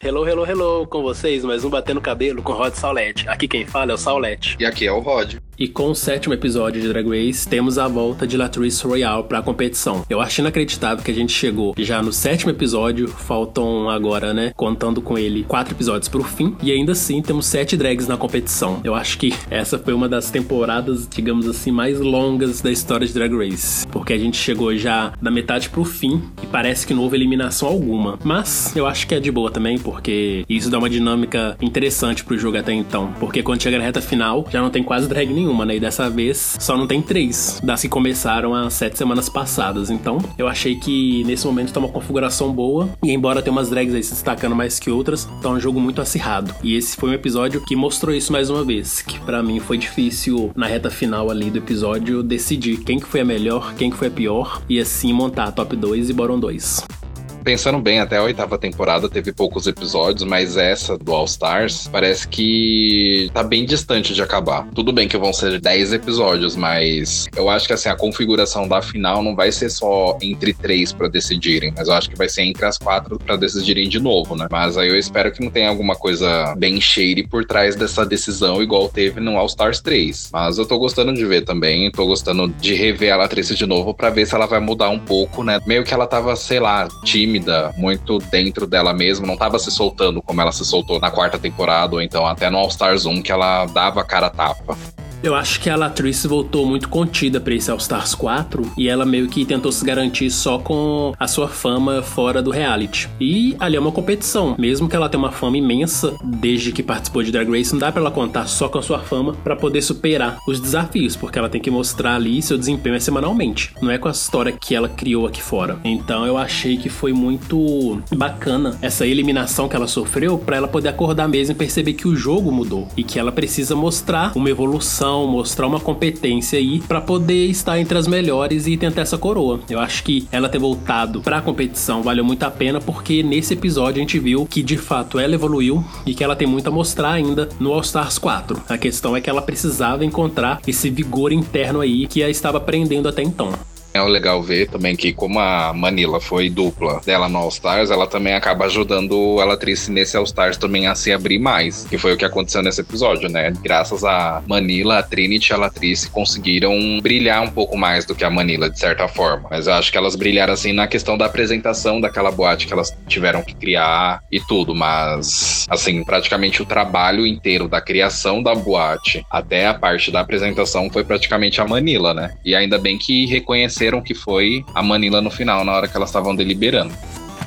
Hello, hello, hello, com vocês, mais um Batendo Cabelo com Rod Saulete. Aqui quem fala é o Saulete. E aqui é o Rod. E com o sétimo episódio de Drag Race, temos a volta de Latrice Royale pra competição. Eu acho inacreditável que a gente chegou já no sétimo episódio, faltam agora, né, contando com ele, quatro episódios pro fim, e ainda assim temos sete drags na competição. Eu acho que essa foi uma das temporadas, digamos assim, mais longas da história de Drag Race, porque a gente chegou já da metade pro fim e parece que não houve eliminação alguma. Mas eu acho que é de boa também, porque isso dá uma dinâmica interessante pro jogo até então, porque quando chega na reta final, já não tem quase drag nenhum nenhuma, né? E dessa vez só não tem três das que começaram há sete semanas passadas. Então, eu achei que nesse momento tá uma configuração boa. E embora tenha umas drags aí se destacando mais que outras, tá um jogo muito acirrado. E esse foi um episódio que mostrou isso mais uma vez. Que para mim foi difícil na reta final ali do episódio decidir quem que foi a melhor, quem que foi a pior. E assim montar top 2 e bottom 2 pensando bem, até a oitava temporada teve poucos episódios, mas essa do All Stars parece que tá bem distante de acabar. Tudo bem que vão ser 10 episódios, mas eu acho que assim, a configuração da final não vai ser só entre três para decidirem, mas eu acho que vai ser entre as quatro para decidirem de novo, né? Mas aí eu espero que não tenha alguma coisa bem shady por trás dessa decisão, igual teve no All Stars 3. Mas eu tô gostando de ver também, tô gostando de rever a atriz de novo para ver se ela vai mudar um pouco, né? Meio que ela tava, sei lá, tímida tímida, muito dentro dela mesma, não estava se soltando como ela se soltou na quarta temporada, ou então até no All Stars 1, que ela dava cara a tapa. Eu acho que a Latrice voltou muito contida para esse All Stars 4 e ela meio que tentou se garantir só com a sua fama fora do reality. E ali é uma competição, mesmo que ela tenha uma fama imensa desde que participou de Drag Race, não dá para ela contar só com a sua fama para poder superar os desafios, porque ela tem que mostrar ali seu desempenho é semanalmente, não é com a história que ela criou aqui fora. Então eu achei que foi muito bacana essa eliminação que ela sofreu para ela poder acordar mesmo e perceber que o jogo mudou e que ela precisa mostrar uma evolução mostrar uma competência aí para poder estar entre as melhores e tentar essa coroa. Eu acho que ela ter voltado para a competição valeu muito a pena porque nesse episódio a gente viu que de fato ela evoluiu e que ela tem muito a mostrar ainda no All Stars 4. A questão é que ela precisava encontrar esse vigor interno aí que a estava aprendendo até então. É legal ver também que, como a Manila foi dupla dela no All Stars, ela também acaba ajudando a Latrice nesse All Stars também a se abrir mais. Que foi o que aconteceu nesse episódio, né? Graças a Manila, a Trinity e a Latrice conseguiram brilhar um pouco mais do que a Manila, de certa forma. Mas eu acho que elas brilharam assim na questão da apresentação daquela boate que elas tiveram que criar e tudo. Mas, assim, praticamente o trabalho inteiro da criação da boate até a parte da apresentação foi praticamente a Manila, né? E ainda bem que reconheceram que foi a Manila no final, na hora que elas estavam deliberando.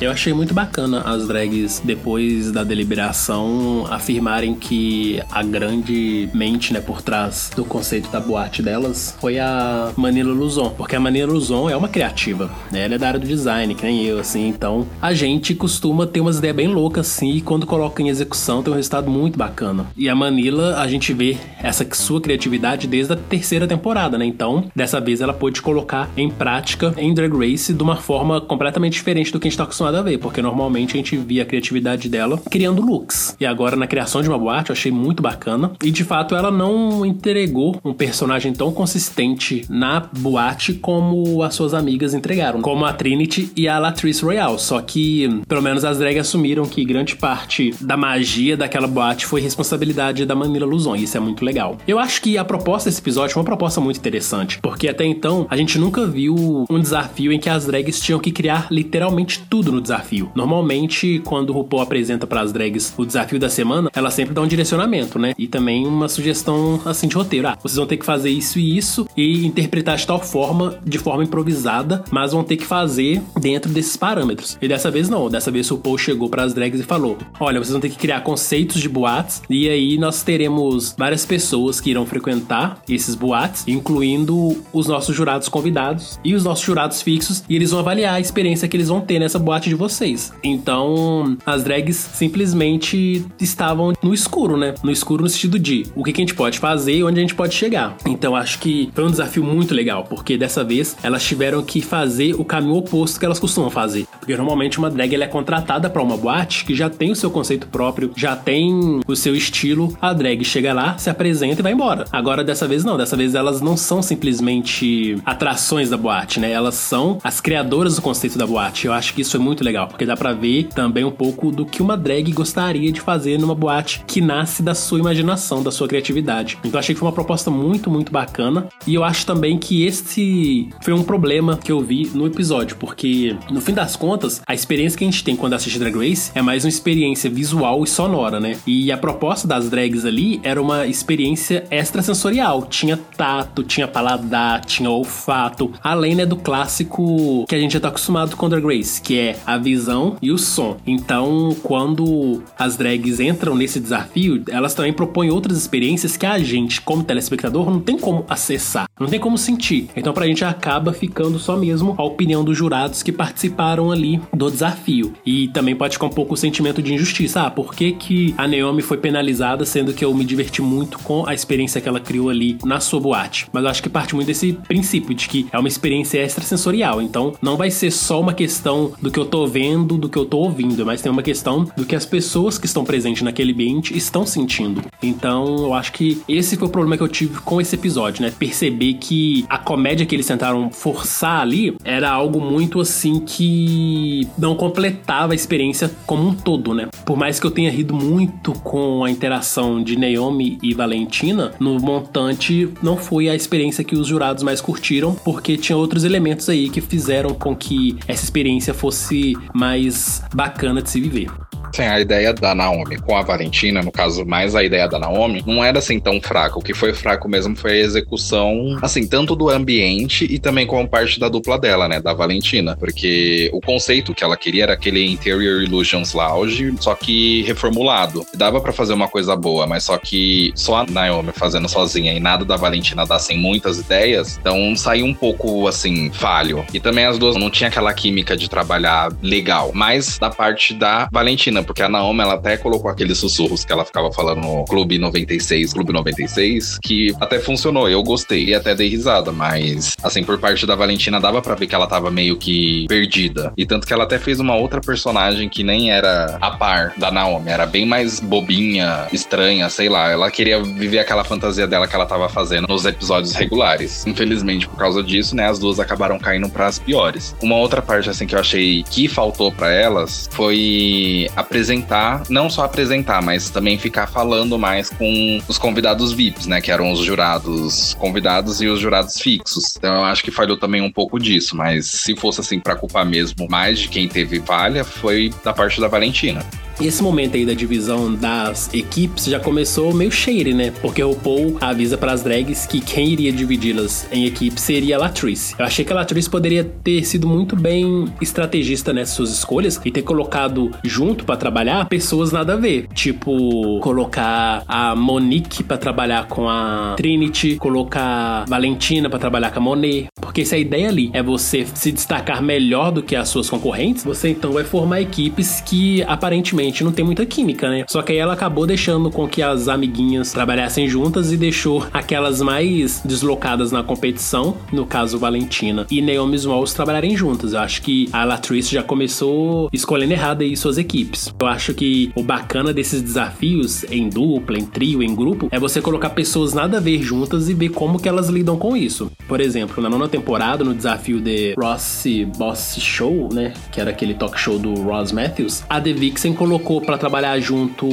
Eu achei muito bacana as drags, depois da deliberação, afirmarem que a grande mente, né, por trás do conceito da boate delas foi a Manila Luzon. Porque a Manila Luzon é uma criativa, né? Ela é da área do design, que nem eu, assim. Então, a gente costuma ter umas ideias bem loucas, assim, e quando coloca em execução tem um resultado muito bacana. E a Manila, a gente vê essa sua criatividade desde a terceira temporada, né? Então, dessa vez ela pôde colocar em prática em Drag Race de uma forma completamente diferente do que a gente tá acostumado a ver, porque normalmente a gente via a criatividade dela criando looks. E agora na criação de uma boate eu achei muito bacana. E de fato ela não entregou um personagem tão consistente na boate como as suas amigas entregaram, como a Trinity e a Latrice Royale. Só que pelo menos as drags assumiram que grande parte da magia daquela boate foi responsabilidade da Manila Luzon. E isso é muito legal. Eu acho que a proposta desse episódio foi uma proposta muito interessante, porque até então a gente nunca viu um desafio em que as drags tinham que criar literalmente tudo no desafio. Normalmente, quando o RuPaul apresenta para as drags o desafio da semana, ela sempre dá um direcionamento, né? E também uma sugestão assim de roteiro. Ah, vocês vão ter que fazer isso e isso e interpretar de tal forma, de forma improvisada, mas vão ter que fazer dentro desses parâmetros. E dessa vez não. Dessa vez o RuPaul chegou para as drags e falou: Olha, vocês vão ter que criar conceitos de boates e aí nós teremos várias pessoas que irão frequentar esses boates, incluindo os nossos jurados convidados e os nossos jurados fixos, e eles vão avaliar a experiência que eles vão ter nessa boate de vocês. Então, as drags simplesmente estavam no escuro, né? No escuro no sentido de o que, a gente pode fazer e onde a gente pode chegar. Então, acho que foi um desafio muito legal, porque dessa vez elas tiveram que fazer o caminho oposto que elas costumam fazer. Porque normalmente uma drag ela é contratada para uma boate que já tem o seu conceito próprio, já tem o seu estilo. A drag chega lá, se apresenta e vai embora. Agora, dessa vez não. Dessa vez elas não são simplesmente atrações da boate, né? Elas são as criadoras do conceito da boate. Eu acho que isso é muito muito legal, porque dá pra ver também um pouco do que uma drag gostaria de fazer numa boate que nasce da sua imaginação, da sua criatividade. Então achei que foi uma proposta muito, muito bacana. E eu acho também que esse foi um problema que eu vi no episódio, porque no fim das contas, a experiência que a gente tem quando assiste Drag Race é mais uma experiência visual e sonora, né? E a proposta das drags ali era uma experiência extrasensorial. Tinha tato, tinha paladar, tinha olfato, além né, do clássico que a gente já tá acostumado com Drag Race, que é a visão e o som. Então, quando as drags entram nesse desafio, elas também propõem outras experiências que a gente, como telespectador, não tem como acessar, não tem como sentir. Então, pra gente acaba ficando só mesmo a opinião dos jurados que participaram ali do desafio. E também pode ficar um pouco o sentimento de injustiça. Ah, por que, que a Naomi foi penalizada, sendo que eu me diverti muito com a experiência que ela criou ali na sua boate? Mas eu acho que parte muito desse princípio de que é uma experiência extrasensorial. Então, não vai ser só uma questão do que eu tô vendo, do que eu tô ouvindo, mas tem uma questão do que as pessoas que estão presentes naquele ambiente estão sentindo. Então, eu acho que esse foi o problema que eu tive com esse episódio, né? Perceber que a comédia que eles tentaram forçar ali era algo muito assim que não completava a experiência como um todo, né? Por mais que eu tenha rido muito com a interação de Naomi e Valentina, no montante não foi a experiência que os jurados mais curtiram, porque tinha outros elementos aí que fizeram com que essa experiência fosse mais bacana de se viver. Sim, a ideia da Naomi com a Valentina, no caso, mais a ideia da Naomi, não era assim tão fraca. O que foi fraco mesmo foi a execução, assim, tanto do ambiente e também como parte da dupla dela, né, da Valentina. Porque o conceito que ela queria era aquele Interior Illusions Lounge, só que reformulado. Dava para fazer uma coisa boa, mas só que só a Naomi fazendo sozinha e nada da Valentina dar sem muitas ideias, então saiu um pouco, assim, falho. E também as duas não tinha aquela química de trabalhar legal, mas da parte da Valentina porque a Naomi, ela até colocou aqueles sussurros que ela ficava falando no Clube 96, Clube 96, que até funcionou. Eu gostei e até dei risada, mas, assim, por parte da Valentina, dava para ver que ela tava meio que perdida. E tanto que ela até fez uma outra personagem que nem era a par da Naomi, era bem mais bobinha, estranha, sei lá. Ela queria viver aquela fantasia dela que ela tava fazendo nos episódios regulares. Infelizmente, por causa disso, né, as duas acabaram caindo para as piores. Uma outra parte, assim, que eu achei que faltou para elas foi a apresentar, não só apresentar, mas também ficar falando mais com os convidados VIPs, né? Que eram os jurados convidados e os jurados fixos. Então eu acho que falhou também um pouco disso, mas se fosse assim para culpar mesmo mais de quem teve falha, foi da parte da Valentina. Esse momento aí da divisão das equipes já começou meio cheire, né? Porque o Paul avisa para as drags que quem iria dividi-las em equipes seria a Latrice. Eu achei que a Latrice poderia ter sido muito bem estrategista nessas suas escolhas e ter colocado junto para trabalhar pessoas nada a ver. Tipo, colocar a Monique para trabalhar com a Trinity, colocar a Valentina para trabalhar com a Monet. Porque se a ideia ali é você se destacar melhor do que as suas concorrentes, você então vai formar equipes que aparentemente realmente não tem muita química, né? Só que aí ela acabou deixando com que as amiguinhas trabalhassem juntas e deixou aquelas mais deslocadas na competição, no caso Valentina e Naomi Smalls trabalharem juntas. Eu acho que a Latrice já começou escolhendo errado aí suas equipes. Eu acho que o bacana desses desafios em dupla, em trio, em grupo, é você colocar pessoas nada a ver juntas e ver como que elas lidam com isso. Por exemplo, na nona temporada, no desafio de Ross Boss Show, né, que era aquele talk show do Ross Matthews, a The Vixen colocou colocou para trabalhar junto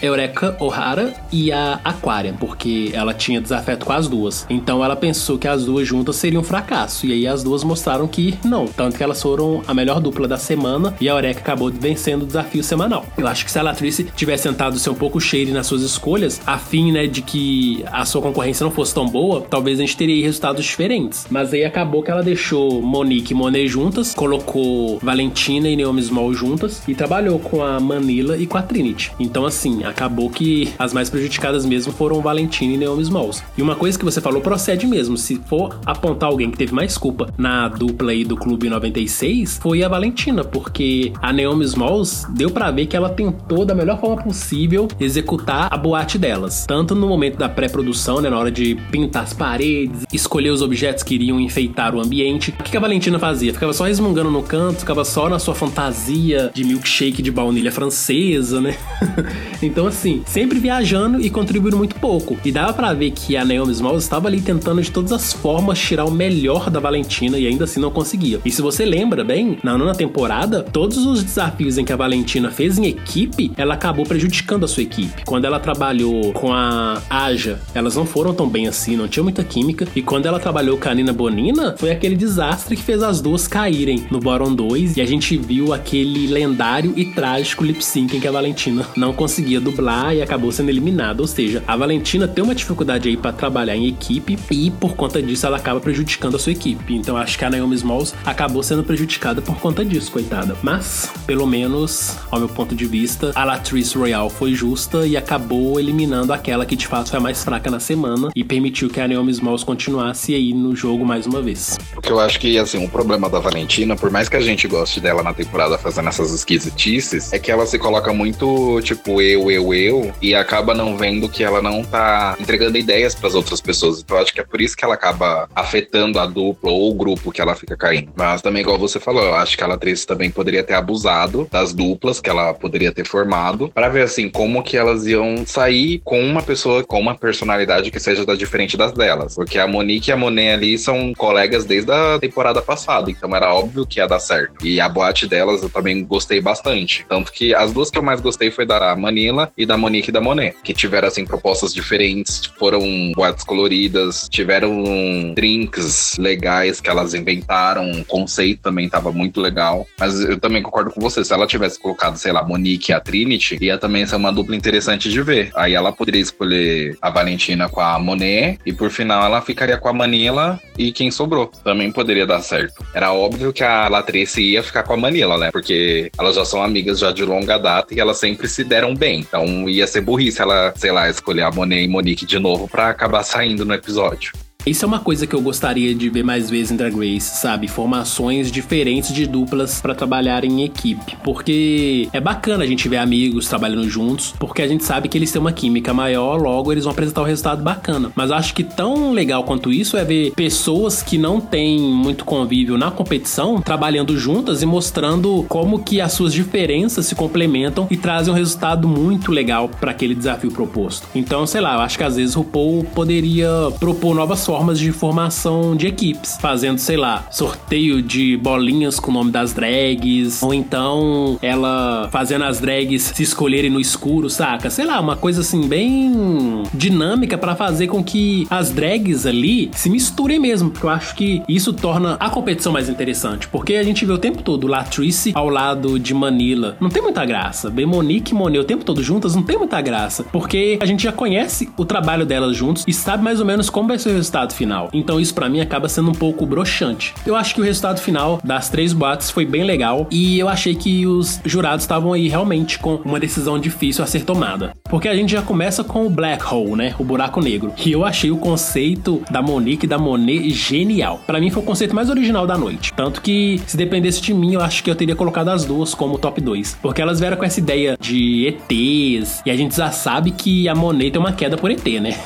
Eureka O'Hara e a Aquaria, porque ela tinha desafeto com as duas. Então ela pensou que as duas juntas seriam um fracasso. E aí as duas mostraram que não. Tanto que elas foram a melhor dupla da semana e a Eureka acabou vencendo o desafio semanal. Eu acho que se a Latrice tivesse tentado ser um pouco cheire nas suas escolhas, a fim, né, de que a sua concorrência não fosse tão boa, talvez a gente teria resultados diferentes. Mas aí acabou que ela deixou Monique e Monet juntas, colocou Valentina e Naomi Small juntas e trabalhou com a Man Manila e com a Trinity. Então, assim, acabou que as mais prejudicadas mesmo foram Valentina e Naomi Smalls. E uma coisa que você falou procede mesmo. Se for apontar alguém que teve mais culpa na dupla aí do Clube 96, foi a Valentina, porque a Naomi Smalls deu para ver que ela tentou da melhor forma possível executar a boate delas. Tanto no momento da pré-produção, né, na hora de pintar as paredes, escolher os objetos que iriam enfeitar o ambiente. O que a Valentina fazia? Ficava só resmungando no canto, ficava só na sua fantasia de milkshake de baunilha francesa francesa, né? então, assim, sempre viajando e contribuindo muito pouco. E dava para ver que a Naomi Smalls estava ali tentando de todas as formas tirar o melhor da Valentina e ainda assim não conseguia. E se você lembra bem, na nona temporada, todos os desafios em que a Valentina fez em equipe, ela acabou prejudicando a sua equipe. Quando ela trabalhou com a Aja, elas não foram tão bem assim, não tinha muita química. E quando ela trabalhou com a Nina Bonina, foi aquele desastre que fez as duas caírem no Bottom 2 e a gente viu aquele lendário e trágico lip sync em que a Valentina não conseguia dublar e acabou sendo eliminada. Ou seja, a Valentina tem uma dificuldade aí para trabalhar em equipe e por conta disso ela acaba prejudicando a sua equipe. Então acho que a Naomi Smalls acabou sendo prejudicada por conta disso, coitada. Mas, pelo menos, ao meu ponto de vista, a Latrice Royale foi justa e acabou eliminando aquela que de fato foi a mais fraca na semana e permitiu que a Naomi Smalls continuasse aí no jogo mais uma vez. Porque eu acho que, assim, o problema da Valentina, por mais que a gente goste dela na temporada fazendo essas esquisitices, é que ela se coloca muito, tipo, eu, eu, eu, e acaba não vendo que ela não tá entregando ideias para as outras pessoas. Então acho que é por isso que ela acaba afetando a dupla ou o grupo que ela fica caindo. Mas também, igual você falou, eu acho que a atriz também poderia ter abusado das duplas que ela poderia ter formado para ver, assim, como que elas iam sair com uma pessoa com uma personalidade que seja da diferente das delas. Porque a Monique e a Monet ali são colegas desde a temporada passada, então era óbvio que ia dar certo. E a boate delas eu também gostei bastante. Tanto que as duas que eu mais gostei foi da Manila e da Monique da Monet, que tiveram, assim, propostas diferentes, foram boates coloridas, tiveram drinks legais que elas inventaram, o conceito também tava muito legal. Mas eu também concordo com você, se ela tivesse colocado, sei lá, Monique e a Trinity, ia também ser uma dupla interessante de ver. Aí ela poderia escolher a Valentina com a Monet e por final ela ficaria com a Manila e quem sobrou. Também poderia dar certo. Era óbvio que a Latrice ia ficar com a Manila, né? Porque elas já são amigas já de longa data e elas sempre se deram bem. Então ia ser burrice ela, sei lá, escolher a Monet e Monique de novo para acabar saindo no episódio. Isso é uma coisa que eu gostaria de ver mais vezes em Drag Race, sabe? Formações diferentes de duplas para trabalhar em equipe. Porque é bacana a gente ver amigos trabalhando juntos, porque a gente sabe que eles têm uma química maior, logo eles vão apresentar um resultado bacana. Mas acho que tão legal quanto isso é ver pessoas que não têm muito convívio na competição trabalhando juntas e mostrando como que as suas diferenças se complementam e trazem um resultado muito legal para aquele desafio proposto. Então, sei lá, eu acho que às vezes o RuPaul poderia propor novas formas formas de formação de equipes, fazendo, sei lá, sorteio de bolinhas com o nome das drags, ou então ela fazendo as drags se escolherem no escuro, saca? Sei lá, uma coisa assim bem dinâmica para fazer com que as drags ali se misturem mesmo, porque eu acho que isso torna a competição mais interessante, porque a gente vê o tempo todo Latrice ao lado de Manila, não tem muita graça. Bem Monique e Monet o tempo todo juntas não tem muita graça, porque a gente já conhece o trabalho delas juntos e sabe mais ou menos como vai ser o resultado resultado final. Então isso para mim acaba sendo um pouco broxante. Eu acho que o resultado final das três boates foi bem legal e eu achei que os jurados estavam aí realmente com uma decisão difícil a ser tomada. Porque a gente já começa com o Black Hole, né? O buraco negro. E eu achei o conceito da Monique e da Monet genial. Para mim foi o conceito mais original da noite. Tanto que se dependesse de mim, eu acho que eu teria colocado as duas como top 2. Porque elas vieram com essa ideia de ETs e a gente já sabe que a Monet tem uma queda por ET, né?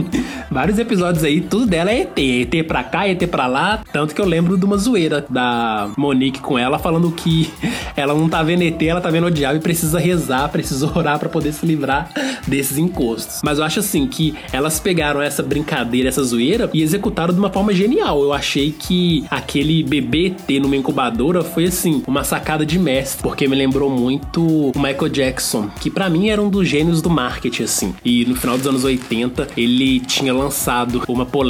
Vários episódios aí, tudo dela é ET. ET pra cá, ET pra lá. Tanto que eu lembro de uma zoeira da Monique com ela, falando que ela não tá vendo ET, ela tá vendo o diabo e precisa rezar, precisa orar para poder se livrar desses encostos. Mas eu acho assim que elas pegaram essa brincadeira, essa zoeira e executaram de uma forma genial. Eu achei que aquele bebê ET numa incubadora foi assim, uma sacada de mestre, porque me lembrou muito o Michael Jackson, que para mim era um dos gênios do marketing, assim. E no final dos anos 80, ele tinha lançado uma polêmica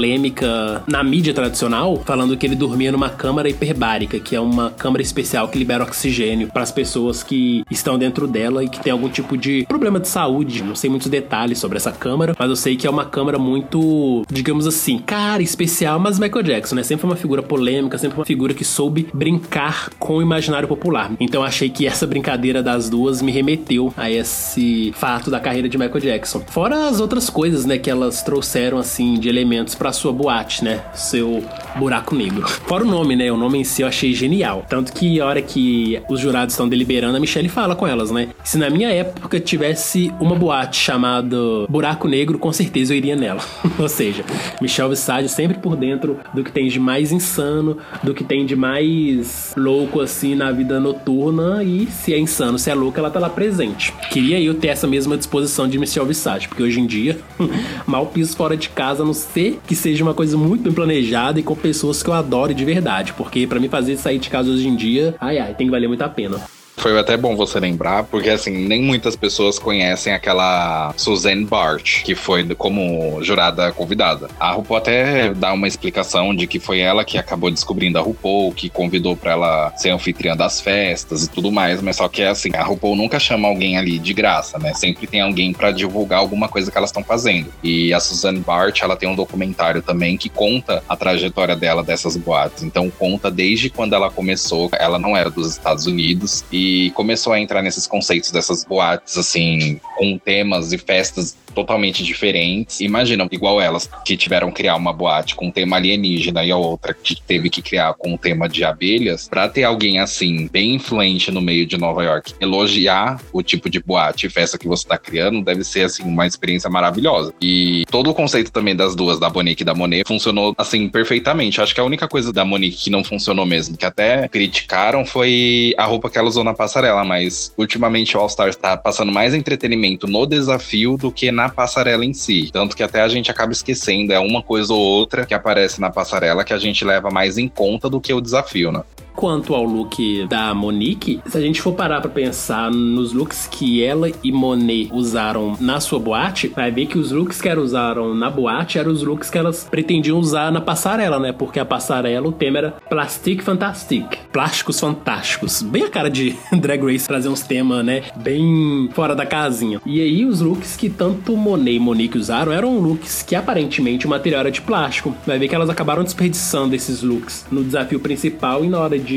na mídia tradicional, falando que ele dormia numa câmara hiperbárica, que é uma câmara especial que libera oxigênio para as pessoas que estão dentro dela e que tem algum tipo de problema de saúde. Não sei muitos detalhes sobre essa câmara, mas eu sei que é uma câmara muito, digamos assim, cara, especial, mas Michael Jackson, né? Sempre uma figura polêmica, sempre uma figura que soube brincar com o imaginário popular. Então achei que essa brincadeira das duas me remeteu a esse fato da carreira de Michael Jackson. Fora as outras coisas, né, que elas trouxeram assim de elementos para sua boate, né? Seu buraco negro. Fora o nome, né? O nome em si eu achei genial. Tanto que a hora que os jurados estão deliberando, a Michelle fala com elas, né? Se na minha época tivesse uma boate chamada Buraco Negro, com certeza eu iria nela. Ou seja, Michelle Visage sempre por dentro do que tem de mais insano, do que tem de mais louco assim na vida noturna e se é insano, se é louco, ela tá lá presente. Queria eu ter essa mesma disposição de Michelle Visage, porque hoje em dia mal piso fora de casa, a não ser que seja uma coisa muito bem planejada e com pessoas que eu adoro de verdade, porque para mim fazer sair de casa hoje em dia, ai ai, tem que valer muito a pena. Foi até bom você lembrar, porque assim, nem muitas pessoas conhecem aquela Suzanne Bart, que foi como jurada convidada. A RuPaul até dá uma explicação de que foi ela que acabou descobrindo a RuPaul, que convidou para ela ser anfitriã das festas e tudo mais, mas só que é assim, a RuPaul nunca chama alguém ali de graça, né? Sempre tem alguém para divulgar alguma coisa que elas estão fazendo. E a Suzanne Bart, ela tem um documentário também que conta a trajetória dela dessas boates. Então conta desde quando ela começou, ela não era dos Estados Unidos e começou a entrar nesses conceitos dessas boates, assim, com temas e festas totalmente diferentes. Imaginam, igual elas, que tiveram que criar uma boate com tema alienígena e a outra que teve que criar com o tema de abelhas, para ter alguém assim, bem influente no meio de Nova York, elogiar o tipo de boate e festa que você tá criando, deve ser assim uma experiência maravilhosa. E todo o conceito também das duas, da Monique e da Monet, funcionou assim perfeitamente. Acho que a única coisa da Monique que não funcionou mesmo, que até criticaram, foi a roupa que ela usou na passarela, mas ultimamente o All Stars tá passando mais entretenimento no desafio do que na na passarela em si. Tanto que até a gente acaba esquecendo, é uma coisa ou outra que aparece na passarela que a gente leva mais em conta do que o desafio, né? Quanto ao look da Monique, se a gente for parar pra pensar nos looks que ela e Monet usaram na sua boate, vai ver que os looks que elas usaram na boate eram os looks que elas pretendiam usar na passarela, né? Porque a passarela, o tema era Plastic Fantastic. Plásticos fantásticos. Bem a cara de Drag Race trazer uns temas, né? Bem fora da casinha. E aí, os looks que tanto Monet e Monique usaram eram looks que aparentemente o material era de plástico. Vai ver que elas acabaram desperdiçando esses looks no desafio principal e na hora de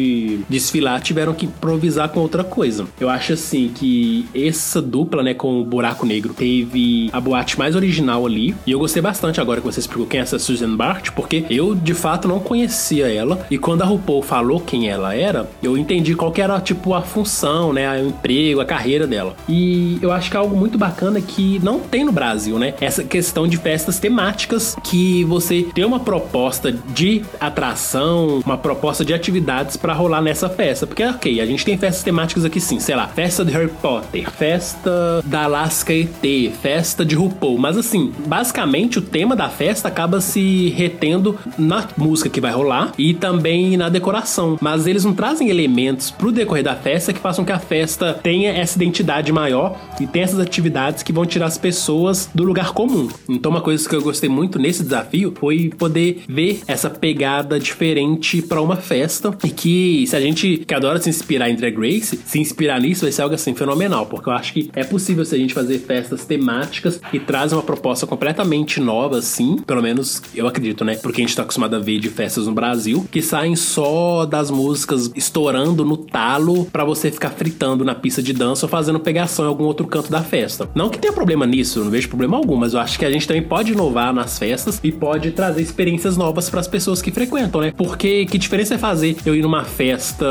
desfilar tiveram que improvisar com outra coisa. Eu acho assim que essa dupla, né, com o Buraco Negro, teve a boate mais original ali. E eu gostei bastante agora que você explicou quem é essa Susan Bart, porque eu de fato não conhecia ela. E quando a RuPaul falou quem ela era, eu entendi qual que era tipo a função, né, o emprego, a carreira dela. E eu acho que é algo muito bacana que não tem no Brasil, né? Essa questão de festas temáticas que você tem uma proposta de atração, uma proposta de atividades para rolar nessa festa. Porque, ok, a gente tem festas temáticas aqui sim, sei lá, festa de Harry Potter, festa da Alaska ET, festa de RuPaul. Mas assim, basicamente o tema da festa acaba se retendo na música que vai rolar e também na decoração. Mas eles não trazem elementos pro decorrer da festa que façam que a festa tenha essa identidade maior e tenha essas atividades que vão tirar as pessoas do lugar comum. Então, uma coisa que eu gostei muito nesse desafio foi poder ver essa pegada diferente para uma festa e que que se a gente que adora se inspirar em Drag Race, se inspirar nisso vai ser algo assim fenomenal, porque eu acho que é possível se a gente fazer festas temáticas e traz uma proposta completamente nova, assim, pelo menos eu acredito, né? Porque a gente tá acostumado a ver de festas no Brasil que saem só das músicas estourando no talo para você ficar fritando na pista de dança ou fazendo pegação em algum outro canto da festa. Não que tenha problema nisso, não vejo problema algum, mas eu acho que a gente também pode inovar nas festas e pode trazer experiências novas para as pessoas que frequentam, né? Porque que diferença é fazer eu ir numa uma festa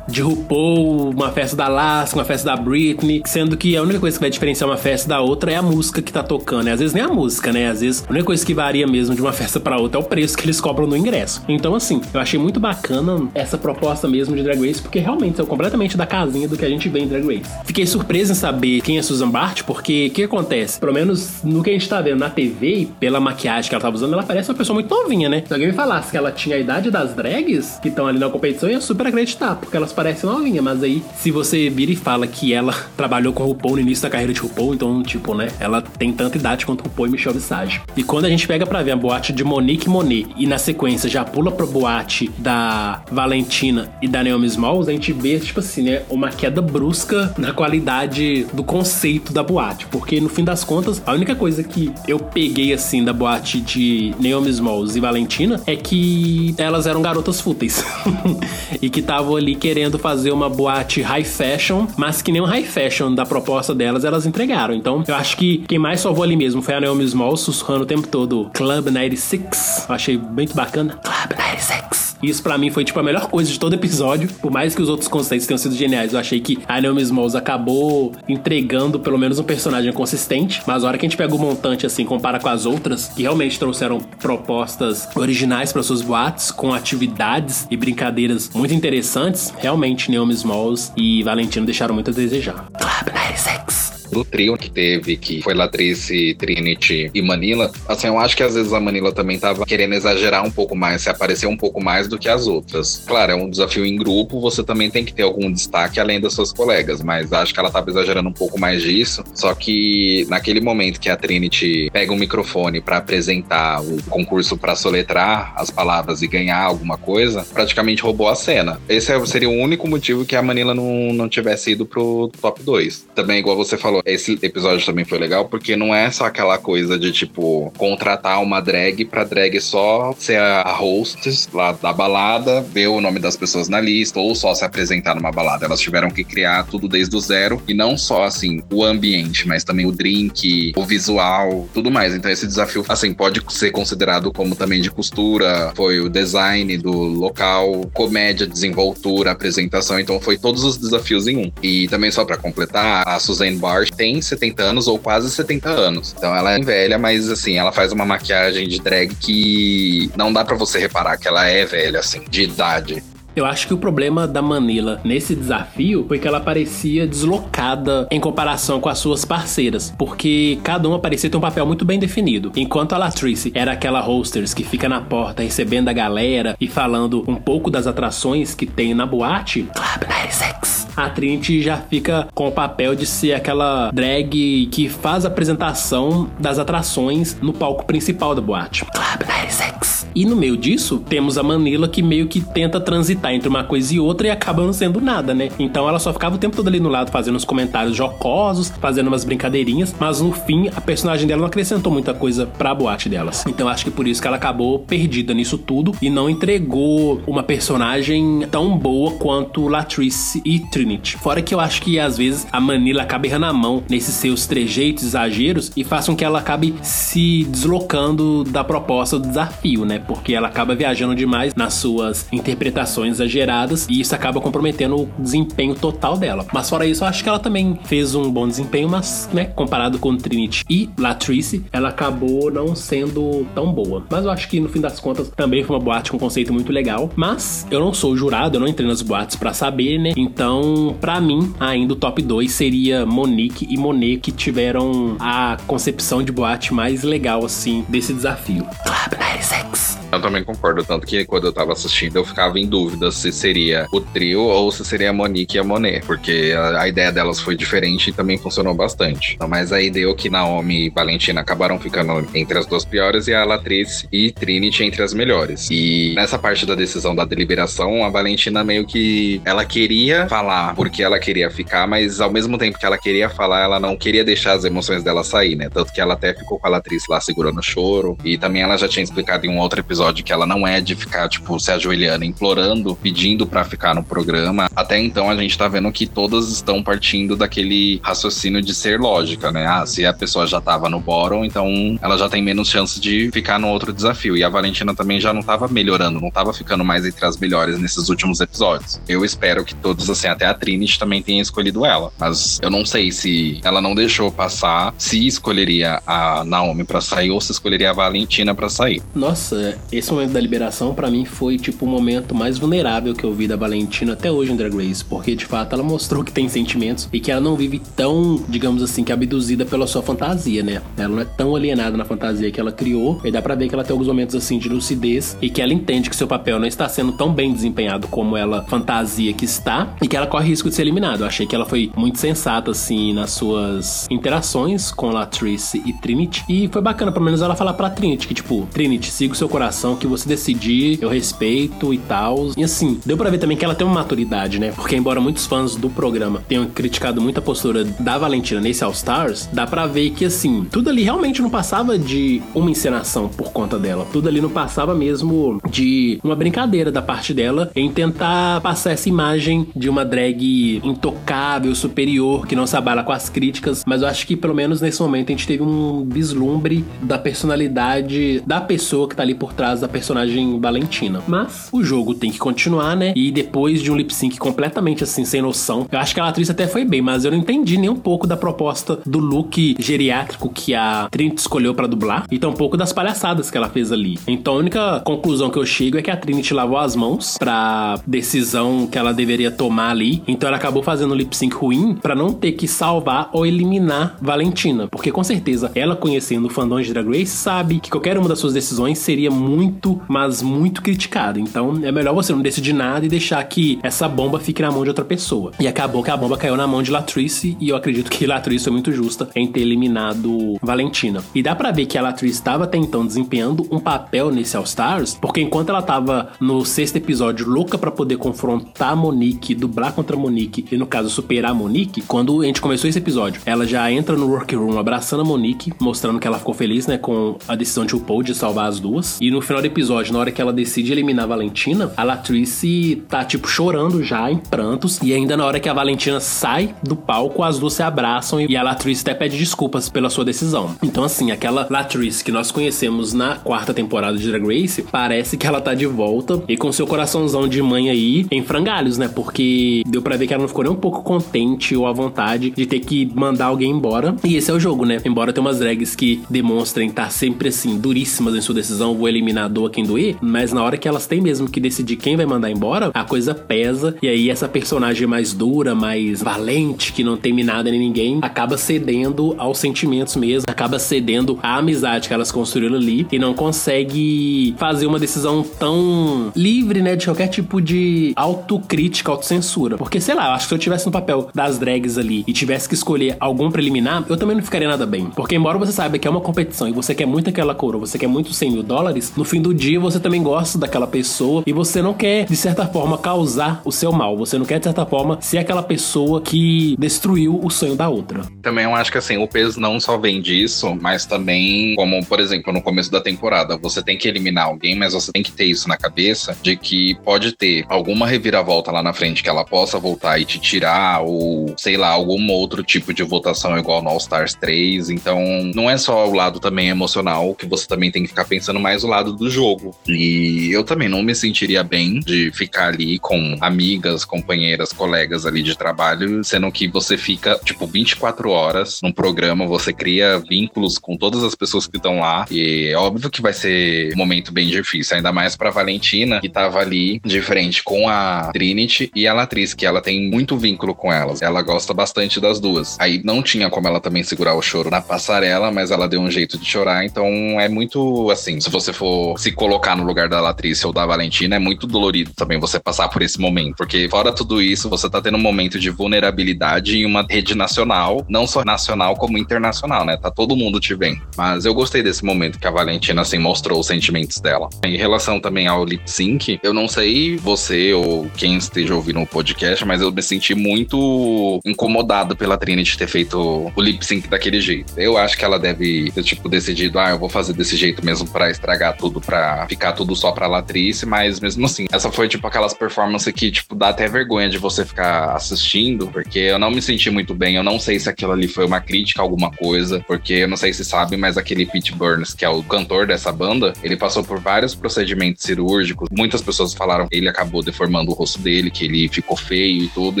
de RuPaul, uma festa da Alaska, uma festa da Britney, sendo que a única coisa que vai diferenciar uma festa da outra é a música que tá tocando. E às vezes nem a música, né? Às vezes a única coisa que varia mesmo de uma festa para outra é o preço que eles cobram no ingresso. Então, assim, eu achei muito bacana essa proposta mesmo de Drag Race, porque realmente são completamente da casinha do que a gente vê em Drag Race. Fiquei surpreso em saber quem é Susan Bart, porque o que acontece? Pelo menos no que a gente tá vendo na TV e pela maquiagem que ela tava usando, ela parece uma pessoa muito novinha, né? Se alguém me falasse que ela tinha a idade das drags que estão ali na competição, ia super acreditar, porque elas parecem novinha, mas aí se você vira e fala que ela trabalhou com RuPaul no início da carreira de RuPaul, então, tipo, né, ela tem tanta idade quanto RuPaul e Michelle Visage. E quando a gente pega pra ver a boate de Monique Monet e na sequência já pula pra boate da Valentina e da Naomi Smalls, a gente vê, tipo assim, né, uma queda brusca na qualidade do conceito da boate, porque no fim das contas, a única coisa que eu peguei, assim, da boate de Naomi Smalls e Valentina é que elas eram garotas fúteis. e que estavam ali querendo fazer uma boate high fashion, mas que nem um high fashion da proposta delas, elas entregaram. Então, eu acho que quem mais salvou ali mesmo foi a Naomi Small, sussurrando o tempo todo Club 96. Eu achei muito bacana. Club 96. Isso para mim foi tipo a melhor coisa de todo episódio. Por mais que os outros conceitos tenham sido geniais, eu achei que a Naomi Smalls acabou entregando pelo menos um personagem consistente. Mas a hora que a gente pega o montante assim, compara com as outras, que realmente trouxeram propostas originais para suas boates, com atividades e brincadeiras muito interessantes, realmente Naomi Smalls e Valentino deixaram muito a desejar. Club 96 do trio que teve, que foi Latrice, Trinity e Manila, assim, eu acho que às vezes a Manila também tava querendo exagerar um pouco mais, se aparecer um pouco mais do que as outras. Claro, é um desafio em grupo, você também tem que ter algum destaque além das suas colegas, mas acho que ela tava exagerando um pouco mais disso. Só que naquele momento que a Trinity pega um microfone para apresentar o concurso para soletrar as palavras e ganhar alguma coisa, praticamente roubou a cena. Esse seria o único motivo que a Manila não, não tivesse ido pro top 2. Também, igual você falou, esse episódio também foi legal porque não é só aquela coisa de tipo contratar uma drag pra drag só ser a hostess lá da balada, ver o nome das pessoas na lista ou só se apresentar numa balada. Elas tiveram que criar tudo desde o zero e não só assim o ambiente, mas também o drink, o visual, tudo mais. Então esse desafio assim pode ser considerado como também de costura, foi o design do local, comédia, desenvoltura, apresentação. Então foi todos os desafios em um. E também só para completar, a Suzanne Barr tem 70 anos ou quase 70 anos. Então ela é velha, mas assim, ela faz uma maquiagem de drag que não dá para você reparar que ela é velha, assim, de idade. Eu acho que o problema da Manila nesse desafio foi que ela parecia deslocada em comparação com as suas parceiras, porque cada uma parecia ter um papel muito bem definido. Enquanto a Latrice era aquela hostess que fica na porta recebendo a galera e falando um pouco das atrações que tem na boate, Club 96, a Trinity já fica com o papel de ser aquela drag que faz a apresentação das atrações no palco principal da boate. Club 96. E no meio disso, temos a Manila que meio que tenta transitar entre uma coisa e outra e acaba não sendo nada, né? Então ela só ficava o tempo todo ali no lado fazendo uns comentários jocosos, fazendo umas brincadeirinhas, mas no fim a personagem dela não acrescentou muita coisa pra boate delas. Então acho que por isso que ela acabou perdida nisso tudo e não entregou uma personagem tão boa quanto Latrice e Trinity. Fora que eu acho que às vezes a Manila acaba errando a mão nesses seus trejeitos, exageros e faça com que ela acabe se deslocando da proposta do desafio, né? Porque ela acaba viajando demais nas suas interpretações exageradas e isso acaba comprometendo o desempenho total dela. Mas fora isso, eu acho que ela também fez um bom desempenho, mas, né, comparado com Trinity e Latrice, ela acabou não sendo tão boa. Mas eu acho que no fim das contas também foi uma boate com um conceito muito legal. Mas eu não sou jurado, eu não entrei nas boates para saber, né? Então, para mim, ainda o top 2 seria Monique e Monet que tiveram a concepção de boate mais legal assim desse desafio. Club 96. Eu também concordo, tanto que quando eu tava assistindo eu ficava em dúvida se seria o trio ou se seria a Monique e a Monet, porque a, a ideia delas foi diferente e também funcionou bastante. Então, mas aí deu que Naomi e Valentina acabaram ficando entre as duas piores e a Latrice e Trinity entre as melhores. E nessa parte da decisão da deliberação, a Valentina meio que ela queria falar porque ela queria ficar, mas ao mesmo tempo que ela queria falar, ela não queria deixar as emoções dela sair, né? Tanto que ela até ficou com a Latrice lá segurando o choro. E também ela já tinha explicado em um outro episódio que ela não é de ficar, tipo, se ajoelhando, implorando, pedindo para ficar no programa. Até então a gente tá vendo que todas estão partindo daquele raciocínio de ser lógica, né? Ah, se a pessoa já tava no bottom, então ela já tem menos chance de ficar no outro desafio. E a Valentina também já não tava melhorando, não tava ficando mais entre as melhores nesses últimos episódios. Eu espero que todos, assim, até a Trinity também tenha escolhido ela. Mas eu não sei se ela não deixou passar, se escolheria a Naomi para sair ou se escolheria a Valentina para sair. Nossa, esse momento da liberação, para mim, foi tipo o momento mais vulnerável que eu vi da Valentina até hoje em Drag Race, porque de fato ela mostrou que tem sentimentos e que ela não vive tão, digamos assim, que abduzida pela sua fantasia, né? Ela não é tão alienada na fantasia que ela criou, e dá pra ver que ela tem alguns momentos assim de lucidez e que ela entende que seu papel não está sendo tão bem desempenhado como ela fantasia que está e que ela corre risco de ser eliminada. Eu achei que ela foi muito sensata, assim, nas suas interações com Latrice e Trinity, e foi bacana, pelo menos, ela falar pra Trinity que, tipo, Trinity, siga o seu seu coração, que você decidir, eu respeito e tal. E assim, deu pra ver também que ela tem uma maturidade, né? Porque embora muitos fãs do programa tenham criticado muito a postura da Valentina nesse All Stars, dá pra ver que assim, tudo ali realmente não passava de uma encenação por conta dela. Tudo ali não passava mesmo de uma brincadeira da parte dela em tentar passar essa imagem de uma drag intocável, superior, que não se abala com as críticas. Mas eu acho que pelo menos nesse momento a gente teve um vislumbre da personalidade da pessoa que tá ali por trás da personagem Valentina. Mas o jogo tem que continuar, né? E depois de um lip sync completamente assim, sem noção, eu acho que a atriz até foi bem, mas eu não entendi nem um pouco da proposta do look geriátrico que a Trinity escolheu para dublar e tampouco das palhaçadas que ela fez ali. Então a única conclusão que eu chego é que a Trinity lavou as mãos pra decisão que ela deveria tomar ali. Então ela acabou fazendo um lip sync ruim para não ter que salvar ou eliminar Valentina, porque com certeza ela conhecendo o fandom de Drag Race sabe que qualquer uma das suas decisões seria muito, mas muito criticada. Então é melhor você não decidir nada e deixar que essa bomba fique na mão de outra pessoa. E acabou que a bomba caiu na mão de Latrice e eu acredito que Latrice foi muito justa em ter eliminado Valentina. E dá para ver que a Latrice estava até então desempenhando um papel nesse All Stars, porque enquanto ela tava no sexto episódio louca para poder confrontar Monique, dublar contra Monique e no caso superar a Monique, quando a gente começou esse episódio, ela já entra no workroom abraçando a Monique, mostrando que ela ficou feliz, né, com a decisão de RuPaul de salvar as duas. E no final do episódio, na hora que ela decide eliminar a Valentina, a Latrice tá tipo chorando já em prantos e ainda na hora que a Valentina sai do palco, as duas se abraçam e a Latrice até pede desculpas pela sua decisão. Então assim, aquela Latrice que nós conhecemos na quarta temporada de Drag Race, parece que ela tá de volta e com seu coraçãozão de mãe aí em frangalhos, né? Porque deu para ver que ela não ficou nem um pouco contente ou à vontade de ter que mandar alguém embora. E esse é o jogo, né? Embora tenha umas drags que demonstrem estar sempre assim, duríssimas em sua decisão, vou doa quem doer, mas na hora que elas têm mesmo que decidir quem vai mandar embora, a coisa pesa e aí essa personagem mais dura, mais valente, que não teme nada nem ninguém, acaba cedendo aos sentimentos mesmo, acaba cedendo à amizade que elas construíram ali e não consegue fazer uma decisão tão livre, né, de qualquer tipo de autocrítica, autocensura. Porque, sei lá, acho que se eu tivesse no papel das drags ali e tivesse que escolher algum preliminar, eu também não ficaria nada bem. Porque, embora você saiba que é uma competição e você quer muito aquela coroa, você quer muito 100 mil dólares, no fim do dia você também gosta daquela pessoa e você não quer, de certa forma, causar o seu mal. Você não quer, de certa forma, ser aquela pessoa que destruiu o sonho da outra. Também eu acho que, assim, o peso não só vem disso, mas também, como, por exemplo, no começo da temporada, você tem que eliminar alguém, mas você tem que ter isso na cabeça de que pode ter alguma reviravolta lá na frente que ela possa voltar e te tirar, ou sei lá, algum outro tipo de votação igual no All Stars 3. Então, não é só o lado também emocional, que você também tem que ficar pensando mais o lado do jogo. E eu também não me sentiria bem de ficar ali com amigas, companheiras, colegas ali de trabalho, sendo que você fica, tipo, 24 horas num programa, você cria vínculos com todas as pessoas que estão lá. E é óbvio que vai ser um momento bem difícil, ainda mais pra Valentina, que tava ali de frente com a Trinity e a Latriz, que ela tem muito vínculo com elas. Ela gosta bastante das duas. Aí não tinha como ela também segurar o choro na passarela, mas ela deu um jeito de chorar, então é muito assim, se você for se colocar no lugar da Latriz ou da Valentina, é muito dolorido também você passar por esse momento, porque fora tudo isso, você tá tendo um momento de vulnerabilidade em uma rede nacional, não só nacional como internacional, né? Tá todo mundo te vendo. Mas eu gostei desse momento que a Valentina assim mostrou os sentimentos dela. Em relação também ao lip sync, eu não sei você ou quem esteja ouvindo o podcast, mas eu me senti muito incomodado pela Trinity ter feito o lip sync daquele jeito. Eu acho que ela deve ter, tipo, decidido, ah, eu vou fazer desse jeito mesmo para estragar tudo, para ficar tudo só pra Latrice, mas mesmo assim, essa foi, tipo, aquelas performances que, tipo, dá até vergonha de você ficar assistindo, porque eu não me senti muito bem, eu não sei se aquilo ali foi uma crítica a alguma coisa, porque eu não sei se sabe, mas aquele Pete Burns, que é o cantor dessa banda, ele passou por vários procedimentos cirúrgicos, muitas pessoas falaram que ele acabou deformando o rosto dele, que ele ficou feio e tudo,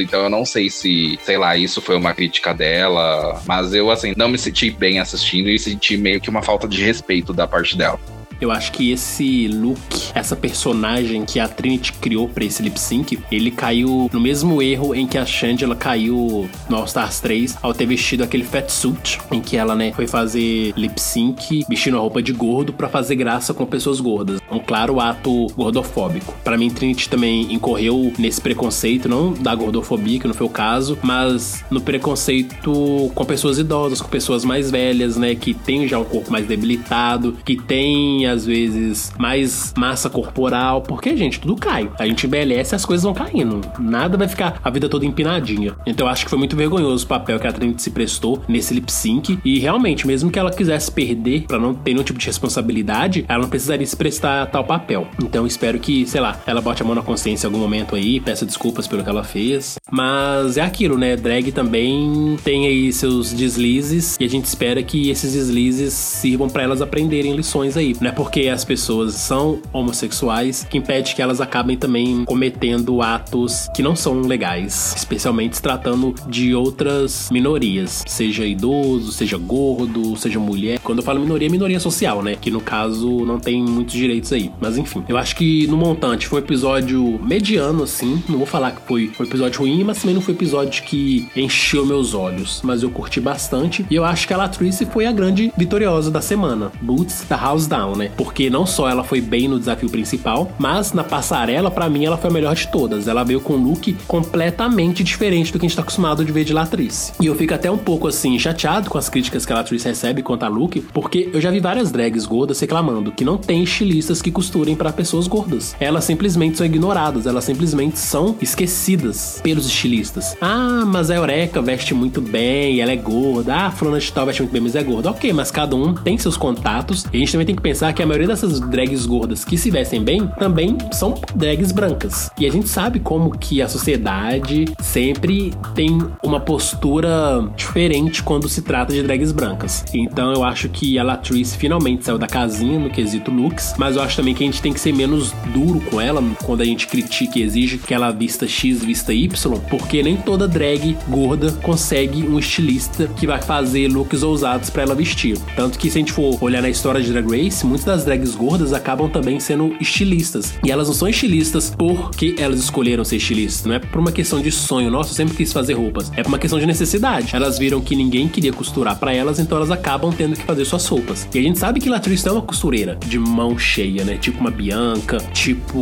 então eu não sei se, sei lá, isso foi uma crítica dela, mas eu, assim, não me senti bem assistindo e senti meio que uma falta de respeito da parte dela. Eu acho que esse look, essa personagem que a Trinity criou pra esse lip sync, ele caiu no mesmo erro em que a Shangela caiu no All Stars 3 ao ter vestido aquele fat suit, em que ela, né, foi fazer lip sync vestindo a roupa de gordo para fazer graça com pessoas gordas. Um claro ato gordofóbico. Para mim, Trinity também incorreu nesse preconceito, não da gordofobia, que não foi o caso, mas no preconceito com pessoas idosas, com pessoas mais velhas, né, que tem já um corpo mais debilitado, que tem às vezes, mais massa corporal, porque, gente, tudo cai. A gente envelhece as coisas vão caindo. Nada vai ficar a vida toda empinadinha. Então eu acho que foi muito vergonhoso o papel que a Trinity se prestou nesse lip sync. E realmente, mesmo que ela quisesse perder para não ter nenhum tipo de responsabilidade, ela não precisaria se prestar tal papel. Então espero que, sei lá, ela bote a mão na consciência em algum momento aí, peça desculpas pelo que ela fez. Mas é aquilo, né? Drag também tem aí seus deslizes e a gente espera que esses deslizes sirvam para elas aprenderem lições aí. Não é porque as pessoas são homossexuais que impede que elas acabem também cometendo atos que não são legais, especialmente se tratando de outras minorias, seja idoso, seja gordo, seja mulher. Quando eu falo minoria, é minoria social, né? Que no caso não tem muitos direitos aí. Mas enfim, eu acho que no montante foi um episódio mediano, assim. Não vou falar que foi um episódio ruim, mas também não foi um episódio que encheu meus olhos. Mas eu curti bastante. E eu acho que a Latrice foi a grande vitoriosa da semana. Boots da House Down, né? Porque não só ela foi bem no desafio principal, mas na passarela, para mim, ela foi a melhor de todas. Ela veio com um look completamente diferente do que a gente tá acostumado de ver de Latrice. E eu fico até um pouco assim, chateado com as críticas que a Latrice recebe quanto a look, porque eu já vi várias drags gordas reclamando que não tem estilistas que costurem para pessoas gordas. Elas simplesmente são ignoradas, elas simplesmente são esquecidas pelos estilistas. Ah, mas a Eureka veste muito bem, ela é gorda. Ah, a fulana de tal veste muito bem, mas é gorda. Ok, mas cada um tem seus contatos. E a gente também tem que pensar que a maioria dessas drags gordas que se vestem bem também são drags brancas. E a gente sabe como que a sociedade sempre tem uma postura diferente quando se trata de drags brancas. Então eu acho que a Latrice finalmente saiu da casinha no quesito looks, mas eu acho também que a gente tem que ser menos duro com ela quando a gente critica e exige que ela vista X, vista Y, porque nem toda drag gorda consegue um estilista que vai fazer looks ousados para ela vestir. Tanto que se a gente for olhar na história de Drag Race, muitas das drags gordas acabam também sendo estilistas. E elas não são estilistas porque elas escolheram ser estilistas, não é por uma questão de sonho, nossa, eu sempre quis fazer roupas. É por uma questão de necessidade. Elas viram que ninguém queria costurar para elas, então elas acabam tendo que fazer suas roupas. E a gente sabe que Latrice é uma costureira de mão cheia, né? Tipo uma Bianca, tipo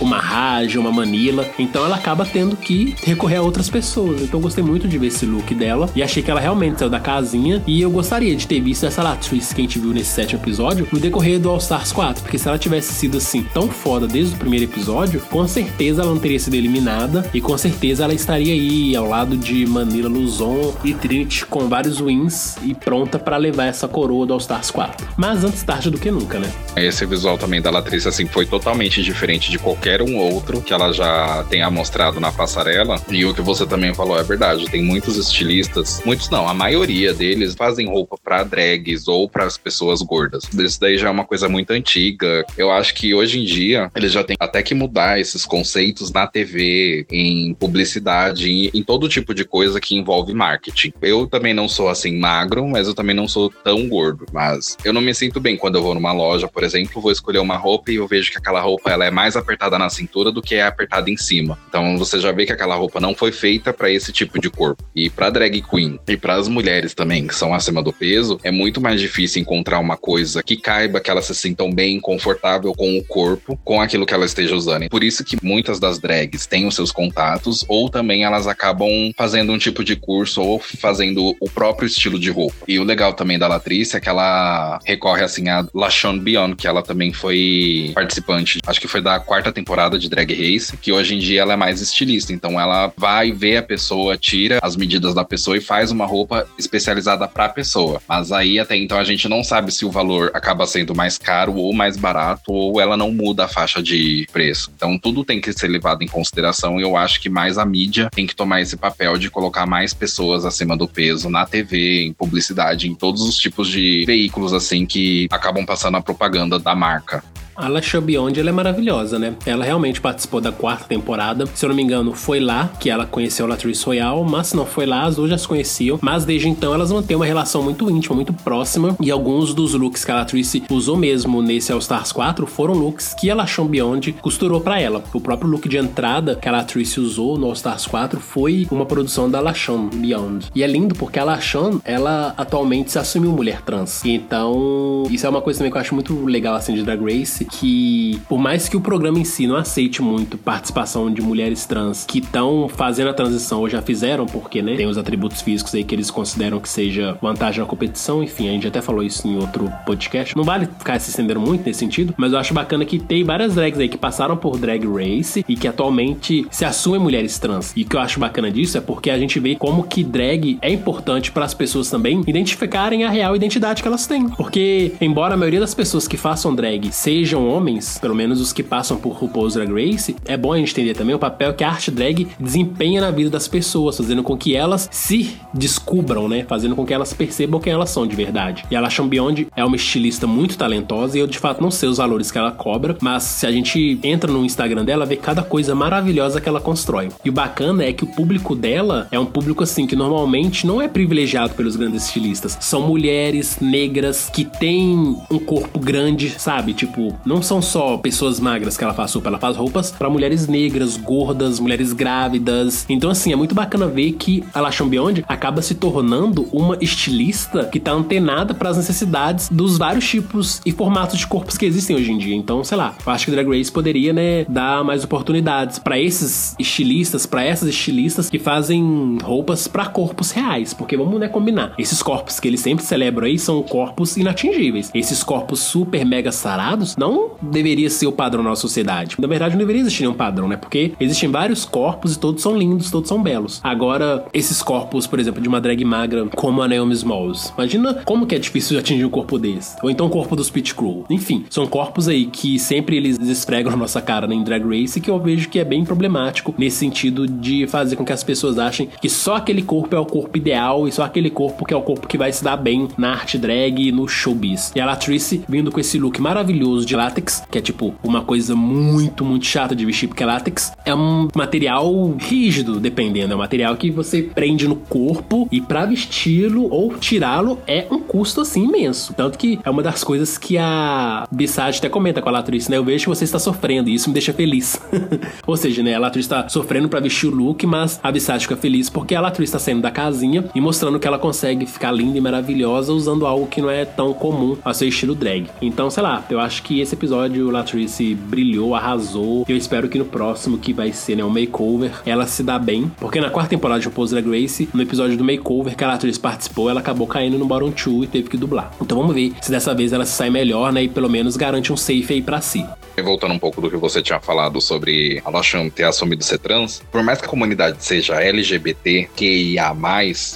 uma Raja, uma Manila. Então ela acaba tendo que recorrer a outras pessoas. Então eu gostei muito de ver esse look dela e achei que ela realmente saiu da casinha. E eu gostaria de ter visto essa Latrice que a gente viu nesse sétimo episódio no decorrer do All Stars 4, porque se ela tivesse sido assim tão foda desde o primeiro episódio, com certeza ela não teria sido eliminada e com certeza ela estaria aí ao lado de Manila Luzon e Trinity com vários wins e pronta para levar essa coroa do All Stars 4. Mas antes tarde do que nunca, né? Esse visual também da Latrice assim foi totalmente diferente de qualquer um outro que ela já tenha mostrado na passarela. E o que você também falou é verdade. Tem muitos estilistas, muitos não, a maioria deles fazem roupa para drags ou para as pessoas gordas. Isso daí já é uma coisa muito antiga. Eu acho que hoje em dia eles já têm até que mudar esses conceitos na TV, em publicidade, em, em todo tipo de coisa que envolve marketing. Eu também não sou assim magro, mas eu também não sou tão gordo. Mas eu não me sinto bem quando eu vou numa loja, por exemplo, vou escolher uma roupa e eu vejo que aquela roupa ela é mais apertada na cintura do que é apertada em cima. Então você já vê que aquela roupa não foi feita para esse tipo de corpo. E para drag queen e para as mulheres também que são acima do peso, é muito mais difícil encontrar uma coisa que caiba, que elas se sintam bem, confortável com o corpo, com aquilo que ela esteja usando. Por isso que muitas das drags têm os seus contatos ou também elas acabam fazendo um tipo de curso ou fazendo o próprio estilo de roupa. E o legal também da Latrice é que ela recorre assim a LaShawn Beyond, que ela também foi participante, acho que foi da quarta temporada de Drag Race, que hoje em dia ela é mais estilista. Então ela vai ver a pessoa, tira as medidas da pessoa e faz uma roupa especializada para a pessoa. Mas aí até então a gente não sabe se o valor acaba sendo mais caro ou mais barato ou ela não muda a faixa de preço. Então tudo tem que ser levado em consideração e eu acho que mais a mídia tem que tomar esse papel de colocar mais pessoas acima do peso na TV, em publicidade, em todos os tipos de veículos assim que acabam passando a propaganda da marca. A Lasha Beyond ela é maravilhosa, né? Ela realmente participou da quarta temporada. Se eu não me engano, foi lá que ela conheceu a Latrice Royale, mas se não foi lá, as duas já se conheciam. Mas desde então elas mantêm uma relação muito íntima, muito próxima. E alguns dos looks que a Latrice usou mesmo nesse All Stars 4 foram looks que a Lashon Beyond costurou para ela. O próprio look de entrada que a Latrice usou no All Stars 4 foi uma produção da Lashon Beyond. E é lindo porque a Lashon, ela atualmente se assumiu mulher trans. Então, isso é uma coisa também que eu acho muito legal assim de Drag Race que, por mais que o programa em si não aceite muito participação de mulheres trans que estão fazendo a transição ou já fizeram, porque, né, tem os atributos físicos aí que eles consideram que seja vantagem na competição, enfim, a gente até falou isso em outro podcast. Não vale ficar se estendendo muito nesse sentido, mas eu acho bacana que tem várias drags aí que passaram por drag race e que atualmente se assumem mulheres trans. E o que eu acho bacana disso é porque a gente vê como que drag é importante para as pessoas também identificarem a real identidade que elas têm. Porque, embora a maioria das pessoas que façam drag sejam homens, pelo menos os que passam por RuPaul's Drag Race, é bom a gente entender também o papel que a arte drag desempenha na vida das pessoas, fazendo com que elas se descubram, né? Fazendo com que elas percebam quem elas são de verdade. E a La Beyond é uma estilista muito talentosa e eu de fato não sei os valores que ela cobra, mas se a gente entra no Instagram dela, vê cada coisa maravilhosa que ela constrói. E o bacana é que o público dela é um público assim que normalmente não é privilegiado pelos grandes estilistas. São mulheres negras que têm um corpo grande, sabe? Tipo, não são só pessoas magras que ela faz roupa, ela faz roupas para mulheres negras, gordas, mulheres grávidas. Então, assim, é muito bacana ver que a Lashon Beyond acaba se tornando uma estilista que tá antenada para as necessidades dos vários tipos e formatos de corpos que existem hoje em dia. Então, sei lá, eu acho que Drag Race poderia, né, dar mais oportunidades para esses estilistas, para essas estilistas que fazem roupas para corpos reais, porque vamos, né, combinar. Esses corpos que eles sempre celebram aí são corpos inatingíveis. Esses corpos super mega sarados não deveria ser o padrão na nossa sociedade. Na verdade, não deveria existir nenhum padrão, né? Porque existem vários corpos e todos são lindos, todos são belos. Agora, esses corpos, por exemplo, de uma drag magra como a Naomi Smalls. Imagina como que é difícil atingir um corpo desse. Ou então o corpo dos Pit Crew. Enfim, são corpos aí que sempre eles esfregam na nossa cara em Drag Race que eu vejo que é bem problemático nesse sentido de fazer com que as pessoas achem que só aquele corpo é o corpo ideal e só aquele corpo que é o corpo que vai se dar bem na arte drag e no showbiz. E a Latrice vindo com esse look maravilhoso de látex, que é tipo uma coisa muito, muito chata de vestir, porque látex é um material rígido, dependendo. É um material que você prende no corpo e para vesti-lo ou tirá-lo é um custo assim imenso. Tanto que é uma das coisas que a Bissage até comenta com a Latrice, né? Eu vejo que você está sofrendo e isso me deixa feliz. ou seja, né? A Latrice está sofrendo para vestir o look, mas a Bissage fica feliz porque a Latrice está saindo da casinha e mostrando que ela consegue ficar linda e maravilhosa usando algo que não é tão comum ao seu estilo drag. Então, sei lá, eu acho que esse episódio Latrice brilhou, arrasou. Eu espero que no próximo, que vai ser né, o makeover, ela se dá bem. Porque na quarta temporada de RuPaul's Drag Race, no episódio do makeover que a Latrice participou, ela acabou caindo no bottom 2 e teve que dublar. Então vamos ver se dessa vez ela se sai melhor, né? E pelo menos garante um safe aí pra si. Voltando um pouco do que você tinha falado sobre a Losham ter assumido ser trans, por mais que a comunidade seja LGBT, QIA+,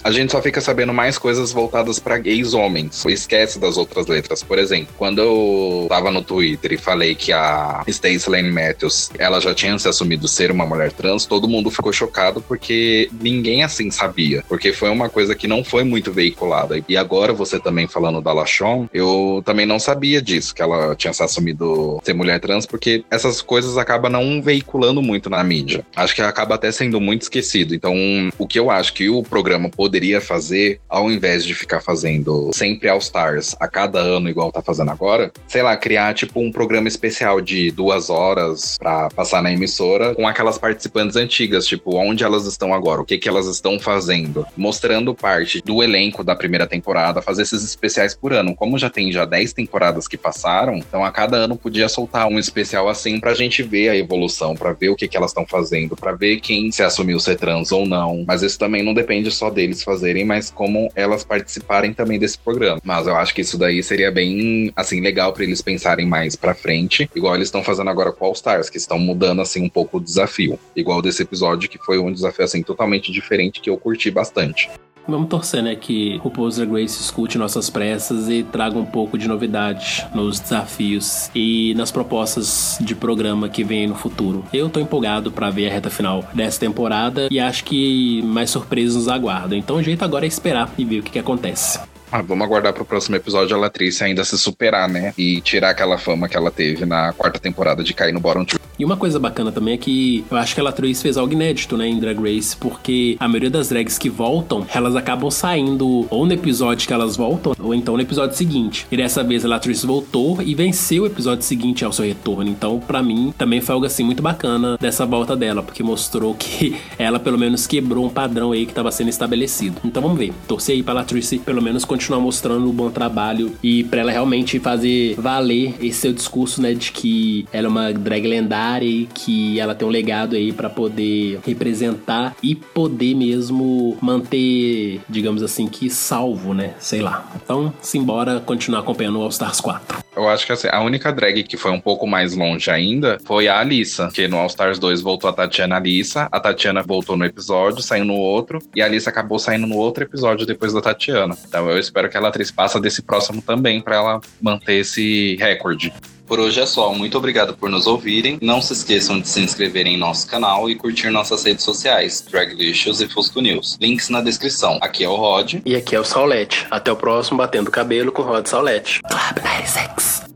a gente só fica sabendo mais coisas voltadas para gays homens. Esquece das outras letras. Por exemplo, quando eu tava no Twitter e falei que a Stacey Lane Matthews, ela já tinha se assumido ser uma mulher trans, todo mundo ficou chocado porque ninguém assim sabia. Porque foi uma coisa que não foi muito veiculada. E agora você também falando da Lashon, eu também não sabia disso, que ela tinha se assumido ser mulher trans trans, porque essas coisas acabam não veiculando muito na mídia. Acho que acaba até sendo muito esquecido. Então, o que eu acho que o programa poderia fazer, ao invés de ficar fazendo sempre All Stars a cada ano, igual tá fazendo agora, sei lá, criar tipo um programa especial de duas horas para passar na emissora com aquelas participantes antigas, tipo, onde elas estão agora, o que que elas estão fazendo, mostrando parte do elenco da primeira temporada, fazer esses especiais por ano. Como já tem já 10 temporadas que passaram, então a cada ano podia soltar um especial assim pra gente ver a evolução, pra ver o que, que elas estão fazendo, pra ver quem se assumiu ser trans ou não. Mas isso também não depende só deles fazerem, mas como elas participarem também desse programa. Mas eu acho que isso daí seria bem, assim, legal para eles pensarem mais pra frente, igual eles estão fazendo agora com All Stars, que estão mudando, assim, um pouco o desafio. Igual desse episódio, que foi um desafio, assim, totalmente diferente, que eu curti bastante. Vamos torcer, né, que RuPaul's Drag Race escute nossas pressas e traga um pouco de novidade nos desafios e nas propostas de programa que vem no futuro. Eu tô empolgado para ver a reta final dessa temporada e acho que mais surpresas nos aguardam. Então o jeito agora é esperar e ver o que, que acontece. Ah, vamos aguardar pro próximo episódio a Latrice ainda se superar, né? E tirar aquela fama que ela teve na quarta temporada de cair no bottom 2. E uma coisa bacana também é que eu acho que a Latrice fez algo inédito, né, em Drag Race, porque a maioria das drags que voltam, elas acabam saindo ou no episódio que elas voltam, ou então no episódio seguinte. E dessa vez a Latrice voltou e venceu o episódio seguinte ao seu retorno. Então, para mim, também foi algo assim muito bacana dessa volta dela, porque mostrou que ela pelo menos quebrou um padrão aí que estava sendo estabelecido. Então vamos ver. Torcer aí pra Latrice pelo menos continuar mostrando o bom trabalho e para ela realmente fazer valer esse seu discurso, né, de que ela é uma drag lendária e que ela tem um legado aí para poder representar e poder mesmo manter, digamos assim, que salvo, né? Sei lá. Então, simbora continuar acompanhando o All Stars 4. Eu acho que assim, a única drag que foi um pouco mais longe ainda foi a Alissa, que no All Stars 2 voltou a Tatiana Alissa, a Tatiana voltou no episódio, saiu no outro, e a Alissa acabou saindo no outro episódio depois da Tatiana. Então eu espero que ela atriz passe desse próximo também para ela manter esse recorde. Por hoje é só. Muito obrigado por nos ouvirem. Não se esqueçam de se inscrever em nosso canal e curtir nossas redes sociais, Draglicious e Fusco News. Links na descrição. Aqui é o Rod. E aqui é o Saulete. Até o próximo Batendo Cabelo com Rod Saulete. Club 96.